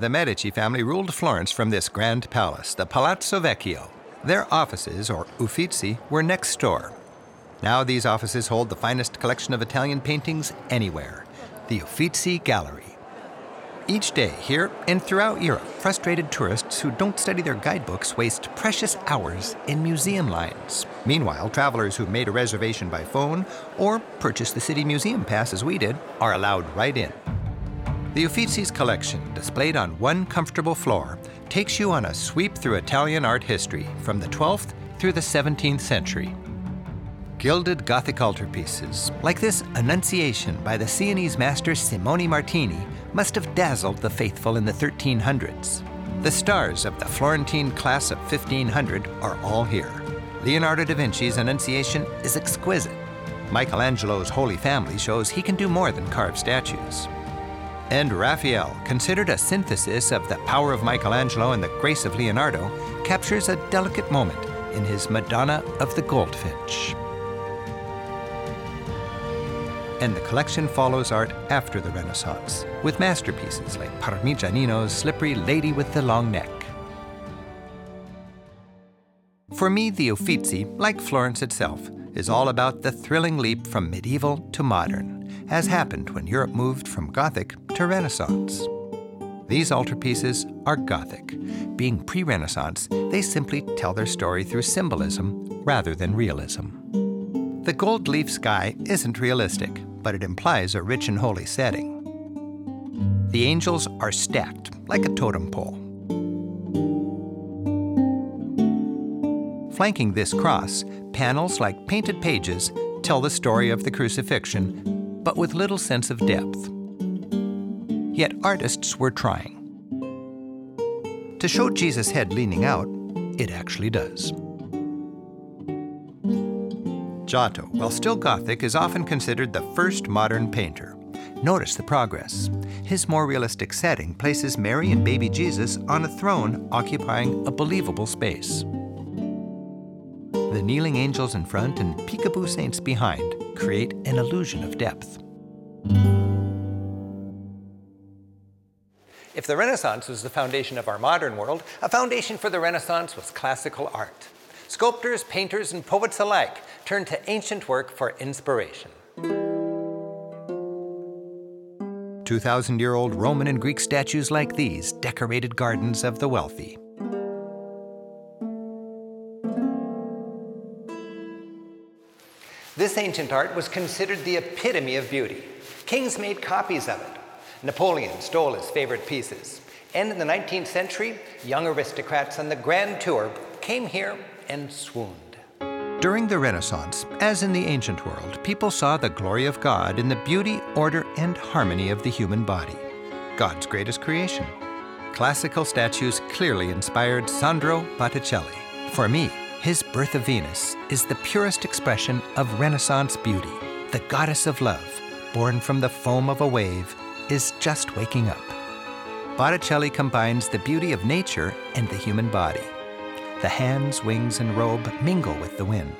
The Medici family ruled Florence from this grand palace, the Palazzo Vecchio. Their offices, or uffizi, were next door. Now these offices hold the finest collection of Italian paintings anywhere the Uffizi Gallery. Each day, here and throughout Europe, frustrated tourists who don't study their guidebooks waste precious hours in museum lines. Meanwhile, travelers who've made a reservation by phone or purchased the city museum pass as we did are allowed right in. The Uffizi's collection, displayed on one comfortable floor, takes you on a sweep through Italian art history from the 12th through the 17th century. Gilded Gothic altarpieces, like this Annunciation by the Sienese master Simone Martini, must have dazzled the faithful in the 1300s. The stars of the Florentine class of 1500 are all here. Leonardo da Vinci's Annunciation is exquisite. Michelangelo's Holy Family shows he can do more than carve statues. And Raphael, considered a synthesis of the power of Michelangelo and the grace of Leonardo, captures a delicate moment in his Madonna of the Goldfinch. And the collection follows art after the Renaissance, with masterpieces like Parmigianino's slippery Lady with the Long Neck. For me, the Uffizi, like Florence itself, is all about the thrilling leap from medieval to modern as happened when Europe moved from Gothic to Renaissance. These altarpieces are Gothic. Being pre Renaissance, they simply tell their story through symbolism rather than realism. The gold leaf sky isn't realistic, but it implies a rich and holy setting. The angels are stacked like a totem pole. Flanking this cross, panels like painted pages tell the story of the crucifixion but with little sense of depth. Yet artists were trying. To show Jesus' head leaning out, it actually does. Giotto, while still Gothic, is often considered the first modern painter. Notice the progress. His more realistic setting places Mary and baby Jesus on a throne occupying a believable space. The kneeling angels in front and peekaboo saints behind create an illusion of depth. If the Renaissance was the foundation of our modern world, a foundation for the Renaissance was classical art. Sculptors, painters, and poets alike turned to ancient work for inspiration. 2,000 year old Roman and Greek statues like these decorated gardens of the wealthy. This ancient art was considered the epitome of beauty. Kings made copies of it. Napoleon stole his favorite pieces. And in the 19th century, young aristocrats on the Grand Tour came here and swooned. During the Renaissance, as in the ancient world, people saw the glory of God in the beauty, order, and harmony of the human body, God's greatest creation. Classical statues clearly inspired Sandro Botticelli. For me, his Birth of Venus is the purest expression of Renaissance beauty. The goddess of love, born from the foam of a wave, is just waking up. Botticelli combines the beauty of nature and the human body. The hands, wings, and robe mingle with the wind.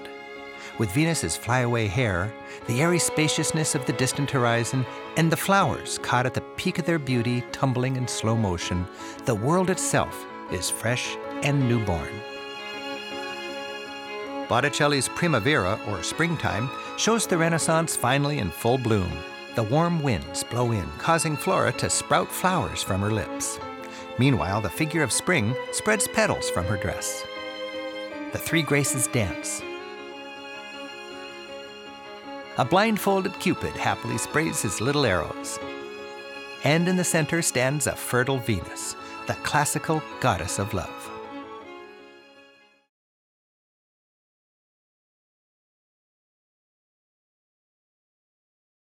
With Venus's flyaway hair, the airy spaciousness of the distant horizon, and the flowers caught at the peak of their beauty tumbling in slow motion, the world itself is fresh and newborn. Botticelli's Primavera, or springtime, shows the Renaissance finally in full bloom. The warm winds blow in, causing Flora to sprout flowers from her lips. Meanwhile, the figure of spring spreads petals from her dress. The three graces dance. A blindfolded Cupid happily sprays his little arrows. And in the center stands a fertile Venus, the classical goddess of love.